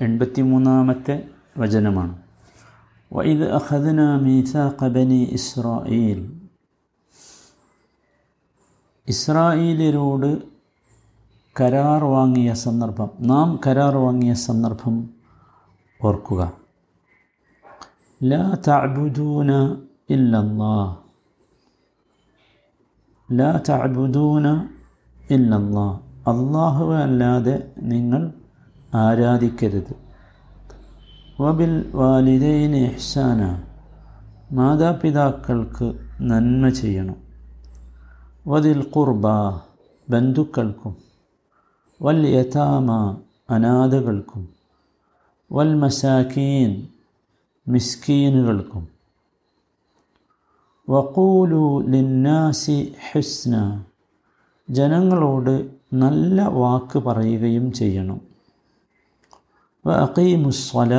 എൺപത്തി മൂന്നാമത്തെ വചനമാണ്. വൈദ് അഹദന മീസാഖ ബനി ഇസ്രായേൽ ഇസ്രായേലിയരോട് കരാർ വാങ്ങിയ സന്ദർഭം നാം കരാർ വാങ്ങിയ സന്ദർഭം ഓർക്കുക. ലാ തഅബുദൂന ഇല്ലല്ലാ ലാ തഅബുദൂന ഇല്ലല്ലാ അള്ളാഹുവെ അല്ലാതെ നിങ്ങൾ ആരാധിക്കരുത്. വബിൽ വാലിദൈന് ഇഹ്സാന മാതാപിതാക്കൾക്ക് നന്മ ചെയ്യണം. വതിൽ കുർബ ബന്ധുക്കൾക്കും. വൽ യഥാമ അനാഥകൾക്കും. വൽ മസാക്കീൻ മിസ്കീനുകൾക്കും. വക്കൂലു ലിന്നാസി ഹുസ്ന ജനങ്ങളോട് നല്ല വാക്ക് പറയുകയും ചെയ്യണം. വഅീമുസ്വല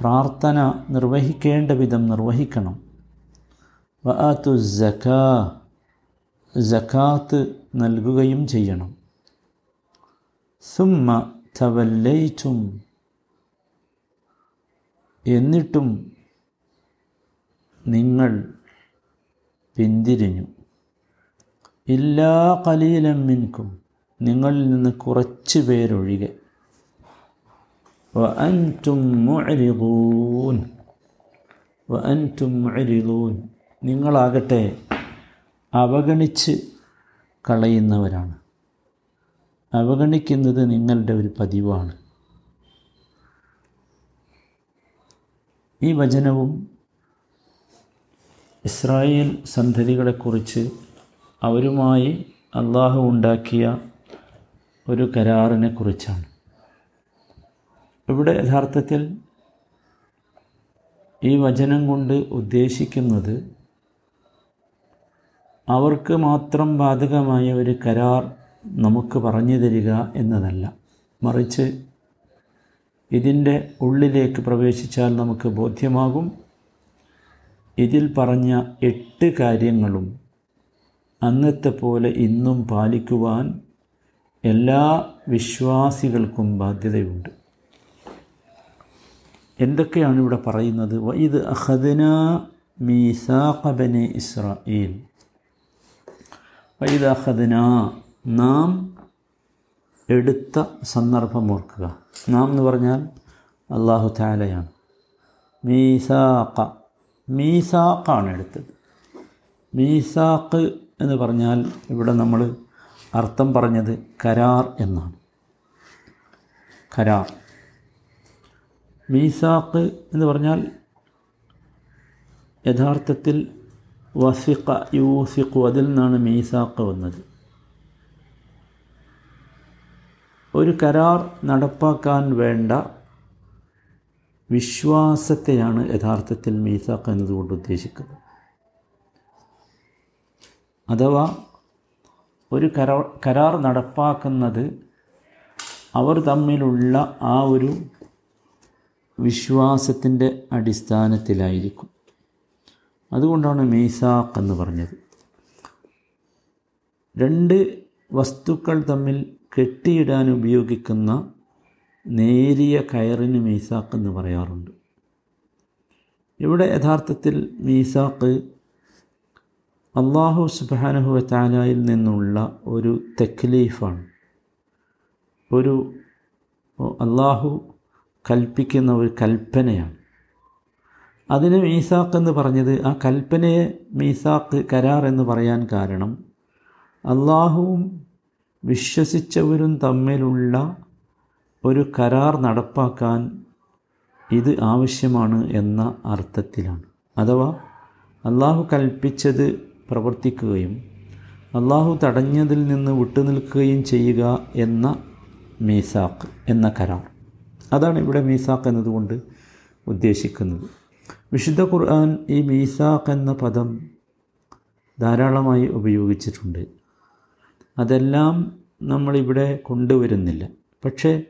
പ്രാർത്ഥന നിർവഹിക്കേണ്ട വിധം നിർവഹിക്കണം. വഅത്തു ജക്കാ ജക്കാത്ത് നൽകുകയും ചെയ്യണം. സുമ്മ തവല്ലയിച്ചും എന്നിട്ടും നിങ്ങൾ പിന്തിരിഞ്ഞു. ഇല്ലാ കലീലം മിൻകും. നിങ്ങളിൽ നിന്ന് കുറച്ച് പേരൊഴികെ. വഅൻതും മുഅരിദൂൻ. വഅൻതും മുഅരിദൂൻ. നിങ്ങളാകട്ടെ അവഗണിച്ച് കളയുന്നവരാണ്. അവഗണിക്കുന്നത് നിങ്ങളുടെ ഒരു പതിവാണ്. ഈ വചനവും ഇസ്രായേൽ സന്ധതികളെക്കുറിച്ച് അവരുമായി അള്ളാഹു ഉണ്ടാക്കിയ ഒരു കരാറിനെ കുറിച്ചാണ് ഇവിടെ യഥാർത്ഥത്തിൽ ഈ വചനം കൊണ്ട് ഉദ്ദേശിക്കുന്നത് അവർക്ക് മാത്രം ബാധകമായ ഒരു കരാർ നമുക്ക് പറഞ്ഞു തരിക എന്നതല്ല. മറിച്ച് ഇതിന്റെ ഉള്ളിലേക്ക് പ്രവേശിച്ചാൽ നമുക്ക് ബോധ്യമാകും. ഇതിൽ പറഞ്ഞ എട്ട് കാര്യങ്ങളും അന്നത്തെ പോലെ ഇന്നും പാലിക്കുവാൻ എല്ലാ വിശ്വാസികൾക്കും ബാധ്യതയുണ്ട്. എന്തൊക്കെയാണ് ഇവിടെ പറയുന്നത്? വൈദ് അഹദന മീസാഖബനെ ഇസ്രായേൽ വൈദ് അഹദന നാം എടുത്ത സന്ദർഭം ഓർക്കുക. നാം എന്ന് പറഞ്ഞാൽ അള്ളാഹു താലയാണ് മീസാഖ മീസാഖാണ് എടുത്തത്. മീസാഖ് എന്ന് പറഞ്ഞാൽ ഇവിടെ നമ്മൾ അർത്ഥം പറഞ്ഞത് കരാർ എന്നാണ്. കരാർ. മീസാഖ് എന്ന് പറഞ്ഞാൽ യഥാർത്ഥത്തിൽ വസിഖ യൂസിഖു അതിൽ നിന്നാണ് മീസാഖ് വന്നത്. ഒരു കരാർ നടപ്പാക്കാൻ വേണ്ട വിശ്വാസത്തെയാണ് യഥാർത്ഥത്തിൽ മീസാഖ് എന്നതുകൊണ്ട് ഉദ്ദേശിക്കുന്നത്. അഥവാ ഒരു കരാർ കരാർ നടപ്പാക്കുന്നത് അവർ തമ്മിലുള്ള ആ ഒരു വിശ്വാസത്തിന്റെ അടിസ്ഥാനത്തിലായിരിക്കും. അതുകൊണ്ടാണ് മീസാഖ് എന്ന് പറഞ്ഞത്. രണ്ട് വസ്തുക്കൾ തമ്മിൽ കെട്ടിയിടാൻ ഉപയോഗിക്കുന്ന നേരിയ കയറിന് മീസാഖ് എന്ന് പറയാറുണ്ട്. ഇവിടെ യഥാർത്ഥത്തിൽ മീസാഖ് അള്ളാഹു സുബാനഹു വാലായിൽ നിന്നുള്ള ഒരു തെക്ലീഫാണ്. ഒരു അള്ളാഹു കൽപ്പിക്കുന്ന ഒരു കൽപ്പനയാണ്. അതിന് മീസാക്ക് എന്ന് പറഞ്ഞത് ആ കൽപ്പനയെ മീസാക്ക് കരാർ എന്ന് പറയാൻ കാരണം അള്ളാഹുവും വിശ്വസിച്ചവരും തമ്മിലുള്ള ഒരു കരാർ നടപ്പാക്കാൻ ഇത് ആവശ്യമാണ് എന്ന അർത്ഥത്തിലാണ്. അഥവാ അള്ളാഹു കൽപ്പിച്ചത് പ്രവർത്തിക്കുകയും അള്ളാഹു തടഞ്ഞതിൽ നിന്ന് വിട്ടുനിൽക്കുകയും ചെയ്യുക എന്ന മീസാക്ക് എന്ന കരാർ. അതാണ് ഇവിടെ മീസാഖ് എന്നതുകൊണ്ട് ഉദ്ദേശിക്കുന്നത്. വിശുദ്ധ ഖുർആൻ ഈ മീസാഖ് എന്ന പദം ധാരാളമായി ഉപയോഗിച്ചിട്ടുണ്ട്. അതെല്ലാം നമ്മളിവിടെ കൊണ്ടുവരുന്നില്ല. പക്ഷേ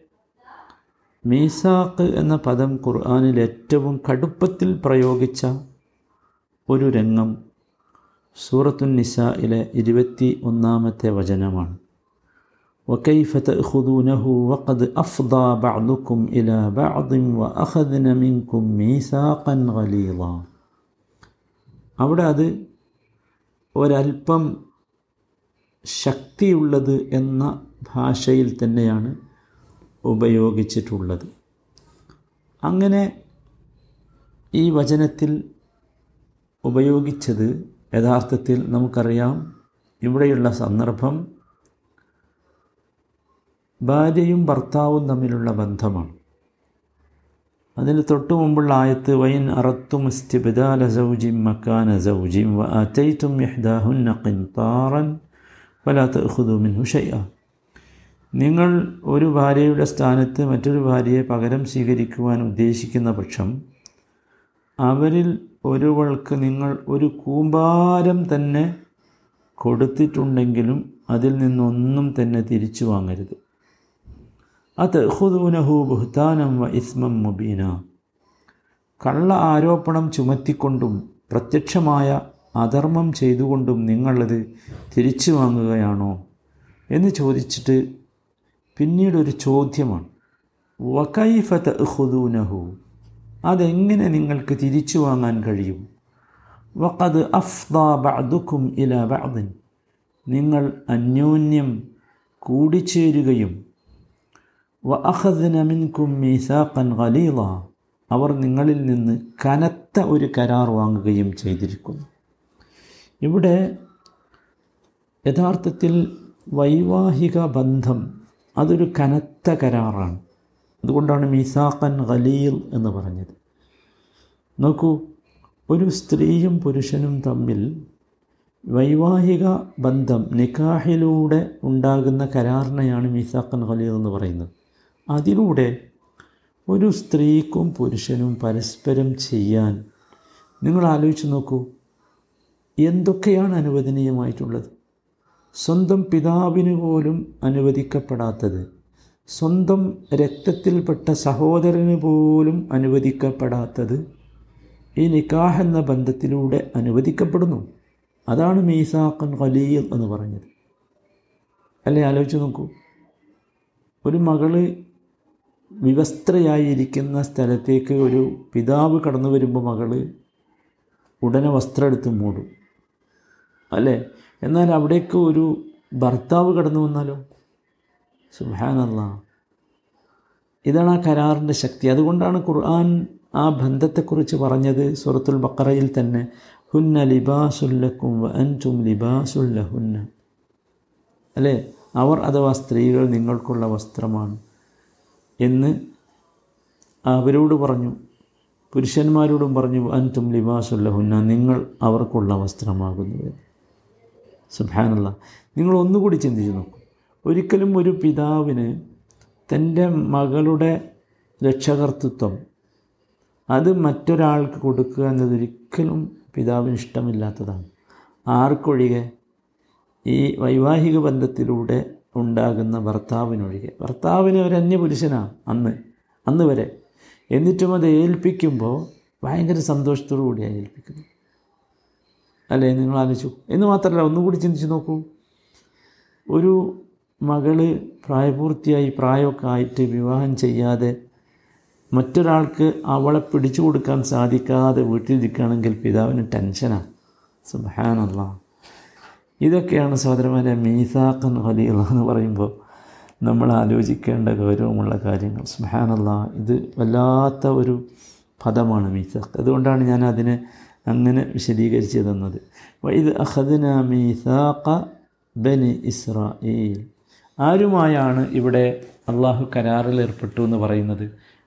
മീസാഖ് എന്ന പദം ഖുർആനിൽ ഏറ്റവും കടുപ്പത്തിൽ പ്രയോഗിച്ച ഒരു രംഗം സൂറത്തുൻ നിസയിലെ ഇരുപത്തി ഒന്നാമത്തെ വചനമാണ്. وكيف تأخذونه وقد أفضى بعضكم إلى بعض وأخذن منكم ميثاقا غليظا അവിടെ അത് ഒരല്പം ശക്തിയുള്ളത് എന്ന ഭാഷയിൽ തന്നെയാണ് ഉപയോഗിച്ചിട്ടുള്ളത് അങ്ങനെ ഈ വചനത്തിൽ ഉപയോഗിച്ചത് യഥാർത്ഥത്തിൽ നമുക്കറിയാം ഇവിടെയുള്ള സന്ദർഭം ഭാര്യയും ഭർത്താവും തമ്മിലുള്ള ബന്ധമാണ്. അതിന് തൊട്ടു മുമ്പുള്ള ആയത്ത് വൈൻ അറത്തും ഇസ്തിബദാല സൗജിം മക്കാന സൗജിം വ അതൈത്തും യഹ്ദാഹുൻ ഖിൻതാറൻ വലാത്ത മിൻഹു ഷൈഅ നിങ്ങൾ ഒരു ഭാര്യയുടെ സ്ഥാനത്ത് മറ്റൊരു ഭാര്യയെ പകരം സ്വീകരിക്കുവാൻ ഉദ്ദേശിക്കുന്ന പക്ഷം അവരിൽ ഒരുവൾക്ക് നിങ്ങൾ ഒരു കൂമ്പാരം തന്നെ കൊടുത്തിട്ടുണ്ടെങ്കിലും അതിൽ നിന്നൊന്നും തന്നെ തിരിച്ചു വാങ്ങരുത്. അതഹുദൂനഹു ബുഹ്താനം വ ഇസ്മം മുബീന. കള്ള ആരോപണം ചുമത്തിക്കൊണ്ടും പ്രത്യക്ഷമായ അധർമ്മം ചെയ്തുകൊണ്ടും നിങ്ങളത് തിരിച്ചു വാങ്ങുകയാണോ എന്ന് ചോദിച്ചിട്ട് പിന്നീടൊരു ചോദ്യമാണ്. വക്കൈഫ ഹുദൂനഹു അതെങ്ങനെ നിങ്ങൾക്ക് തിരിച്ചു വാങ്ങാൻ കഴിയും? വഖദ് അഫ്ദാ ബഅദുക്കും ഇല ബഅദിൻ. നിങ്ങൾ അന്യോന്യം കൂടിച്ചേരുകയും വ മിൻകും മീസാഖൻ ഖലീല അവർ നിങ്ങളിൽ നിന്ന് കനത്ത ഒരു കരാർ വാങ്ങുകയും ചെയ്തിരിക്കുന്നു. ഇവിടെ യഥാർത്ഥത്തിൽ വൈവാഹിക ബന്ധം അതൊരു കനത്ത കരാറാണ്. അതുകൊണ്ടാണ് മീസാഖൻ ഖലീൽ എന്ന് പറഞ്ഞത്. നോക്കൂ ഒരു സ്ത്രീയും പുരുഷനും തമ്മിൽ വൈവാഹിക ബന്ധം നിക്കാഹിലൂടെ ഉണ്ടാകുന്ന കരാറിനെയാണ് മീസാഖൻ ഖലീൽ എന്ന് പറയുന്നത്. അതിലൂടെ ഒരു സ്ത്രീക്കും പുരുഷനും പരസ്പരം ചെയ്യാൻ നിങ്ങൾ ആലോചിച്ച് നോക്കൂ. എന്തൊക്കെയാണ് അനുവദനീയമായിട്ടുള്ളത്? സ്വന്തം പിതാവിന് പോലും അനുവദിക്കപ്പെടാത്തത്. സ്വന്തം രക്തത്തിൽപ്പെട്ട സഹോദരന് പോലും അനുവദിക്കപ്പെടാത്തത് ഈ നിക്കാഹ് എന്ന ബന്ധത്തിലൂടെ അനുവദിക്കപ്പെടുന്നു. അതാണ് മീസാഖൻ ഖലീൽ എന്ന് പറഞ്ഞത്. അല്ലേ? ആലോചിച്ച് നോക്കൂ. ഒരു മകൾ വിവസ്ത്രയായിരിക്കുന്ന സ്ഥലത്തേക്ക് ഒരു പിതാവ് കടന്നു വരുമ്പോൾ മകൾ ഉടനെ വസ്ത്രം എടുത്ത് മൂടും. അല്ലേ? എന്നാൽ അവിടേക്ക് ഒരു ഭർത്താവ് കടന്നു വന്നാലോ? സുഹാനല്ല ഇതാണ് ആ കരാറിന്റെ ശക്തി. അതുകൊണ്ടാണ് ഖുർആൻ ആ ബന്ധത്തെക്കുറിച്ച് പറഞ്ഞത് സൂറത്തുൽ ബക്കറയിൽ തന്നെ ഹുന്ന ലിബാസുല്ലക്കും വ ലിബാസുല്ല ഹുന്ന അല്ലേ? അവർ അഥവാ സ്ത്രീകൾ നിങ്ങൾക്കുള്ള വസ്ത്രമാണ്. എന്ന് അവരോട് പറഞ്ഞു. പുരുഷന്മാരോടും പറഞ്ഞു അൻതും ലിബാസുല്ലഹുന്ന നിങ്ങൾ അവർക്കുള്ള വസ്ത്രമാകുന്നു സുബാനല്ല നിങ്ങൾ ഒന്നുകൂടി ചിന്തിച്ച് നോക്കും. ഒരിക്കലും ഒരു പിതാവിന് തന്റെ മകളുടെ രക്ഷകർത്തൃത്വം അത് മറ്റൊരാൾക്ക് കൊടുക്കുക എന്നതൊരിക്കലും പിതാവിന് ഇഷ്ടമില്ലാത്തതാണ്. ആർക്കൊഴികെ ഈ വൈവാഹിക ബന്ധത്തിലൂടെ ഉണ്ടാകുന്ന ഭർത്താവിനൊഴികെ. ഭർത്താവിന് ഒരു അന്യപുരുഷനാണ് അന്ന് അന്ന് വരെ. എന്നിട്ടും അത് ഏൽപ്പിക്കുമ്പോൾ ഭയങ്കര സന്തോഷത്തോടു കൂടിയാണ് ഏൽപ്പിക്കുന്നത്. അല്ലേ? നിങ്ങൾ ആലോചിച്ചു. എന്ന് മാത്രമല്ല ഒന്നുകൂടി ചിന്തിച്ച് നോക്കൂ. ഒരു മകൾ പ്രായപൂർത്തിയായി പ്രായമൊക്കെ ആയിട്ട് വിവാഹം ചെയ്യാതെ മറ്റൊരാൾക്ക് അവളെ പിടിച്ചു കൊടുക്കാൻ സാധിക്കാതെ വീട്ടിലിരിക്കുകയാണെങ്കിൽ പിതാവിന് ടെൻഷനാണ് സുബാനല്ല ഇതൊക്കെയാണ് സഹോദരന്മാരെ മീസാഖൻ ഖലീല എന്ന് പറയുമ്പോൾ നമ്മൾ ആലോചിക്കേണ്ട ഗൗരവമുള്ള കാര്യങ്ങൾ. സുബാനല്ല ഇത് വല്ലാത്ത ഒരു പദമാണ് മീസാഖ്. അതുകൊണ്ടാണ് ഞാൻ അതിനെ അങ്ങനെ വിശദീകരിച്ച് തന്നത് ഇത് അഹദിന മീസാഖ ബനി ഇസ്രായേൽ ആരുമായാണ് ഇവിടെ അള്ളാഹു കരാറിൽ ഏർപ്പെട്ടു എന്ന് പറയുന്നത്?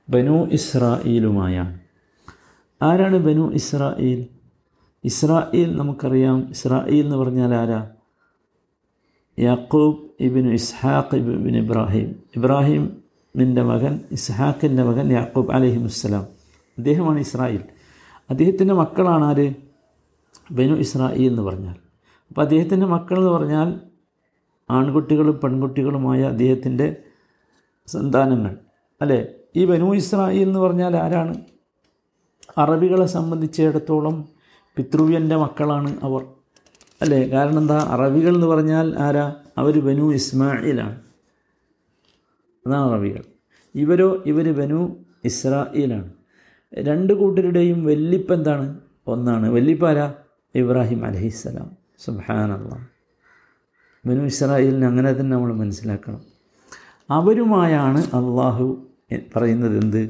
ബനു ഇസ്രായേലുമായാണ് ആരാണ് ബനു ഇസ്രായേൽ ഇസ്രായേൽ നമുക്കറിയാം. ഇസ്രായേൽ എന്ന് പറഞ്ഞാൽ ആരാ? യാക്കൂബ് ഇബിൻ ഇസ്ഹാഖ് ഇബിൻ ഇബ്രാഹിം. ഇബ്രാഹിമിന്റെ മകൻ ഇസ്ഹാഖിന്റെ മകൻ യാക്കൂബ് അലഹിമുസ്സലാം. അദ്ദേഹമാണ് ഇസ്രായേൽ. അദ്ദേഹത്തിന്റെ മക്കളാണ് ആര്? ബനു ഇസ്രായേൽ എന്ന് പറഞ്ഞാൽ. അപ്പോൾ അദ്ദേഹത്തിന്റെ മക്കൾ എന്ന് പറഞ്ഞാൽ ആൺകുട്ടികളും പെൺകുട്ടികളുമായ അദ്ദേഹത്തിന്റെ സന്താനങ്ങൾ. അല്ലേ? ഈ ബനു ഇസ്രായേൽ എന്ന് പറഞ്ഞാൽ ആരാണ്? അറബികളെ സംബന്ധിച്ചിടത്തോളം പിതൃവ്യന്റെ മക്കളാണ് അവർ. അല്ലേ? കാരണം എന്താ അറബികൾ എന്ന് പറഞ്ഞാൽ ആരാ? അവർ ബനു ഇസ്മായിലാണ് അതാണ് അറബികൾ. ഇവരോ? ഇവർ ബനു ഇസ്രായേലാണ് രണ്ട് കൂട്ടരുടെയും വെല്ലിപ്പ് എന്താണ്? ഒന്നാണ്. വെല്ലിപ്പാര ഇബ്രാഹിം അലഹിസ്സലാം സുബാനല്ല ബനു ഇസ്രായേലിന് അങ്ങനെ തന്നെ നമ്മൾ മനസ്സിലാക്കണം. അവരുമായാണ് അള്ളാഹു പറയുന്നത് എന്ത്?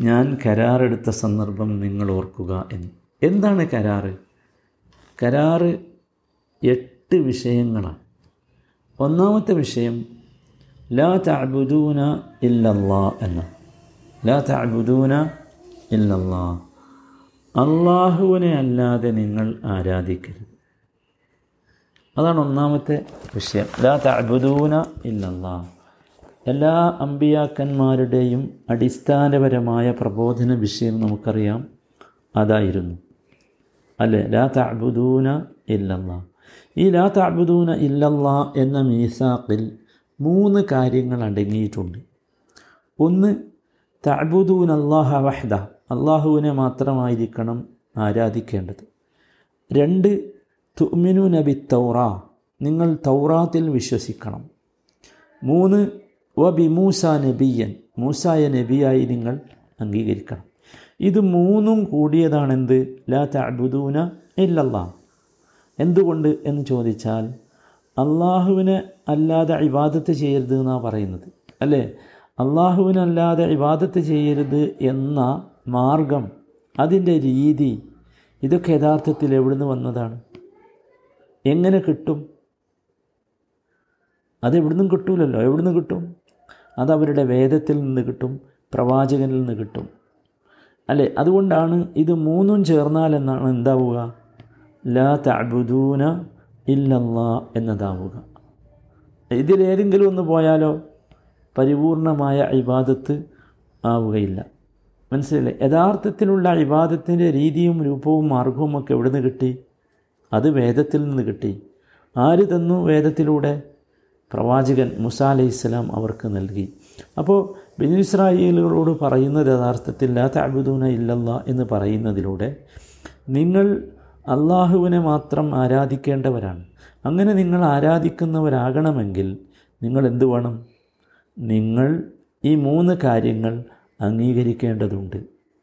ഞാൻ കരാറെടുത്ത സന്ദർഭം നിങ്ങൾ ഓർക്കുക എന്ന്. എന്താണ് കരാറ്? കരാറ് എട്ട് വിഷയങ്ങളാണ്. ഒന്നാമത്തെ വിഷയം ലാ തഅബുദൂന ഇല്ലല്ലാ എന്ന. ലാ തഅബുദൂന ഇല്ലല്ലാ. അള്ളാഹുവിനെ അല്ലാതെ നിങ്ങൾ ആരാധിക്കരുത്. അതാണ് ഒന്നാമത്തെ വിഷയം. ലാ തഅബുദൂന ഇല്ലല്ലാ. എല്ലാ അമ്പിയാക്കന്മാരുടെയും അടിസ്ഥാനപരമായ പ്രബോധന വിഷയം നമുക്കറിയാം. അതായിരുന്നു. അല്ലേ? ലാ തഅബുദൂന ഇല്ലല്ലാ. ഈ ലാ തഅബുദൂന ഇല്ലല്ലാ എന്ന മീസാക്കിൽ മൂന്ന് കാര്യങ്ങൾ അടങ്ങിയിട്ടുണ്ട്. ഒന്ന് തഅബുദൂൻ അള്ളാഹ വഹ്ദ അള്ളാഹുവിനെ മാത്രമായിരിക്കണം ആരാധിക്കേണ്ടത്. രണ്ട് തുമിനു നബി തൗറ നിങ്ങൾ തൗറാത്തിൽ വിശ്വസിക്കണം. മൂന്ന് വ ബി മൂസ നബിയൻ മൂസായ നബിയായി നിങ്ങൾ അംഗീകരിക്കണം. ഇത് മൂന്നും കൂടിയതാണെന്ത്? ലാ തഅബുദൂന ഇല്ലല്ലാ എന്തുകൊണ്ട് എന്ന് ചോദിച്ചാൽ അള്ളാഹുവിനെ അല്ലാതെ ഇബാദത്ത് ചെയ്യരുത് എന്നാണ് പറയുന്നത്. അല്ലേ? അള്ളാഹുവിനല്ലാതെ ഇബാദത്ത് ചെയ്യരുത് എന്ന മാർഗം അതിന്റെ രീതി ഇതൊക്കെ യഥാർത്ഥത്തിൽ എവിടുന്ന് വന്നതാണ്? എങ്ങനെ കിട്ടും? അതെവിടുന്നും കിട്ടൂലല്ലോ. എവിടുന്ന് കിട്ടും? അതവരുടെ വേദത്തിൽ നിന്ന് കിട്ടും പ്രവാചകനിൽ നിന്ന് കിട്ടും. അല്ലേ? അതുകൊണ്ടാണ് ഇത് മൂന്നും ചേർന്നാൽ എന്നാണ് എന്താവുക? ലാ തഅബുദൂന ഇല്ലല്ലാ എന്നതാവുക. ഇതിലേതെങ്കിലും ഒന്ന് പോയാലോ? പരിപൂർണമായ ഇബാദത്ത് ആവുകയില്ല. മനസ്സിലല്ലേ? യഥാർത്ഥത്തിലുള്ള ഇബാദത്തിന്റെ രീതിയും രൂപവും മാർഗവും ഒക്കെ എവിടെ നിന്ന് കിട്ടി? അത് വേദത്തിൽ നിന്ന് കിട്ടി. ആര് തന്നു വേദത്തിലൂടെ? പ്രവാചകൻ മുസാ അലൈഹി ഇസ്ലാം അവർക്ക് നൽകി. അപ്പോൾ ബനി ഇസ്രായേലുകളോട് പറയുന്നത് യഥാർത്ഥത്തിൽ ലാ തഅബുദൂന ഇല്ലല്ല എന്ന് പറയുന്നതിലൂടെ നിങ്ങൾ അള്ളാഹുവിനെ മാത്രം ആരാധിക്കേണ്ടവരാണ്. അങ്ങനെ നിങ്ങൾ ആരാധിക്കുന്നവരാകണമെങ്കിൽ നിങ്ങൾ എന്തു വേണം? നിങ്ങൾ ഈ മൂന്ന് കാര്യങ്ങൾ അംഗീകരിക്കേണ്ടതുണ്ട്.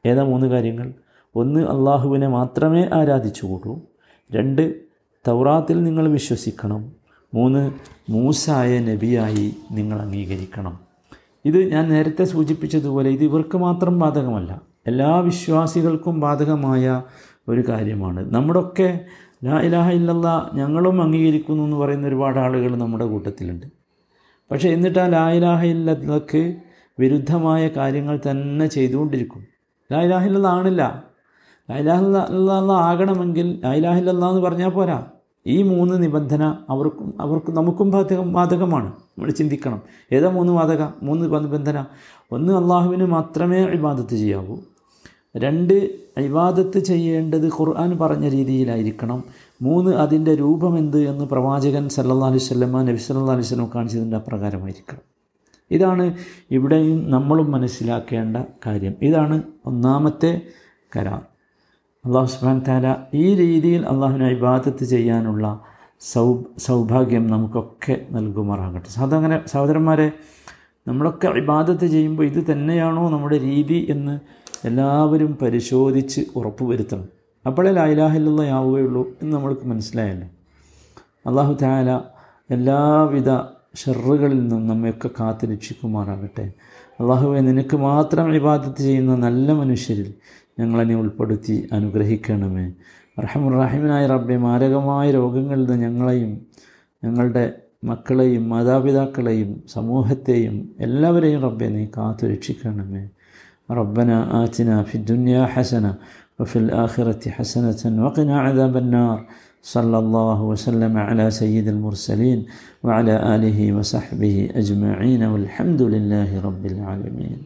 ഏതാ മൂന്ന് കാര്യങ്ങൾ? ഒന്ന് അള്ളാഹുവിനെ മാത്രമേ ആരാധിച്ചുകൂടൂ. രണ്ട് തൗറാത്തിൽ നിങ്ങൾ വിശ്വസിക്കണം. മൂന്ന് മൂസായ നബിയായി നിങ്ങൾ അംഗീകരിക്കണം. ഇത് ഞാൻ നേരത്തെ സൂചിപ്പിച്ചതുപോലെ ഇത് ഇവർക്ക് മാത്രം ബാധകമല്ല. എല്ലാ വിശ്വാസികൾക്കും ബാധകമായ ഒരു കാര്യമാണ്. നമ്മുടെയൊക്കെ ലാ ഇലാഹ ഇല്ലല്ല ഞങ്ങളും അംഗീകരിക്കുന്നു എന്ന് പറയുന്ന ഒരുപാട് ആളുകൾ നമ്മുടെ കൂട്ടത്തിലുണ്ട്. പക്ഷേ എന്നിട്ട് ആ ലാ ഇലാഹ ഇല്ലക്ക് വിരുദ്ധമായ കാര്യങ്ങൾ തന്നെ ചെയ്തുകൊണ്ടിരിക്കും. ലാ ഇലാഹില്ലാണില്ല ലാ ഇലാഹ ഇല്ലല്ല ആകണമെങ്കിൽ ലാ എന്ന് പറഞ്ഞാൽ പോരാ. ഈ മൂന്ന് നിബന്ധന അവർക്കും അവർക്ക് നമുക്കും ബാധകം ബാധകമാണ്. നമ്മൾ ചിന്തിക്കണം. ഏതാ മൂന്ന് ബാധക? മൂന്ന് നിബന്ധന. ഒന്ന് അള്ളാഹുവിന് മാത്രമേ ഇബാദത്ത് ചെയ്യാവൂ. രണ്ട് ഇബാദത്ത് ചെയ്യേണ്ടത് ഖുർആൻ പറഞ്ഞ രീതിയിലായിരിക്കണം. മൂന്ന് അതിന്റെ എന്ത് എന്ന് പ്രവാചകൻ സല്ലാ അലൈഹി സ്വലമ നബി സല്ലാ അലൈഹി സ്വലം കാണിച്ചതിന്റെ അപ്രകാരമായിരിക്കണം. ഇതാണ് ഇവിടെയും നമ്മളും മനസ്സിലാക്കേണ്ട കാര്യം. ഇതാണ് ഒന്നാമത്തെ കരാർ. അള്ളാഹു സുബാൻ താല ഈ രീതിയിൽ അള്ളാഹുവിനെ ഇബാദത്ത് ചെയ്യാനുള്ള സൗ സൗഭാഗ്യം നമുക്കൊക്കെ നൽകുമാറാകട്ടെ. സാധാരണ സഹോദരന്മാരെ നമ്മളൊക്കെ ഇബാദത്ത് ചെയ്യുമ്പോൾ ഇത് തന്നെയാണോ നമ്മുടെ രീതി എന്ന് എല്ലാവരും പരിശോധിച്ച് ഉറപ്പുവരുത്തണം അപ്പോഴേ ലായിലാഹില്ലാവുകയുള്ളൂ എന്ന് നമ്മൾക്ക് മനസ്സിലായല്ലോ? അള്ളാഹു താല എല്ലാവിധ ഷെറുകളിൽ നിന്നും നമ്മയൊക്കെ കാത്തു രക്ഷിക്കുമാറാകട്ടെ അള്ളാഹുവെ നിനക്ക് മാത്രം ഇബാദത്ത് ചെയ്യുന്ന നല്ല മനുഷ്യരിൽ ഞങ്ങളെ ഉൾപ്പെടുത്തി അനുഗ്രഹിക്കണമേ റഹമുറഹിമിനായ റബ്ബെ മാരകമായ രോഗങ്ങളിൽ നിന്ന് ഞങ്ങളെയും ഞങ്ങളുടെ മക്കളെയും മാതാപിതാക്കളെയും സമൂഹത്തെയും എല്ലാവരെയും റബ്ബെ നീ കാത്തു രക്ഷിക്കണമേ ربنا آتنا في الدنيا حسنة وفي الآخرة حسنة وقنا عذاب النار صلى الله وسلم على سيد المرسلين وعلى آله وصحبه أجمعين والحمد لله رب العالمين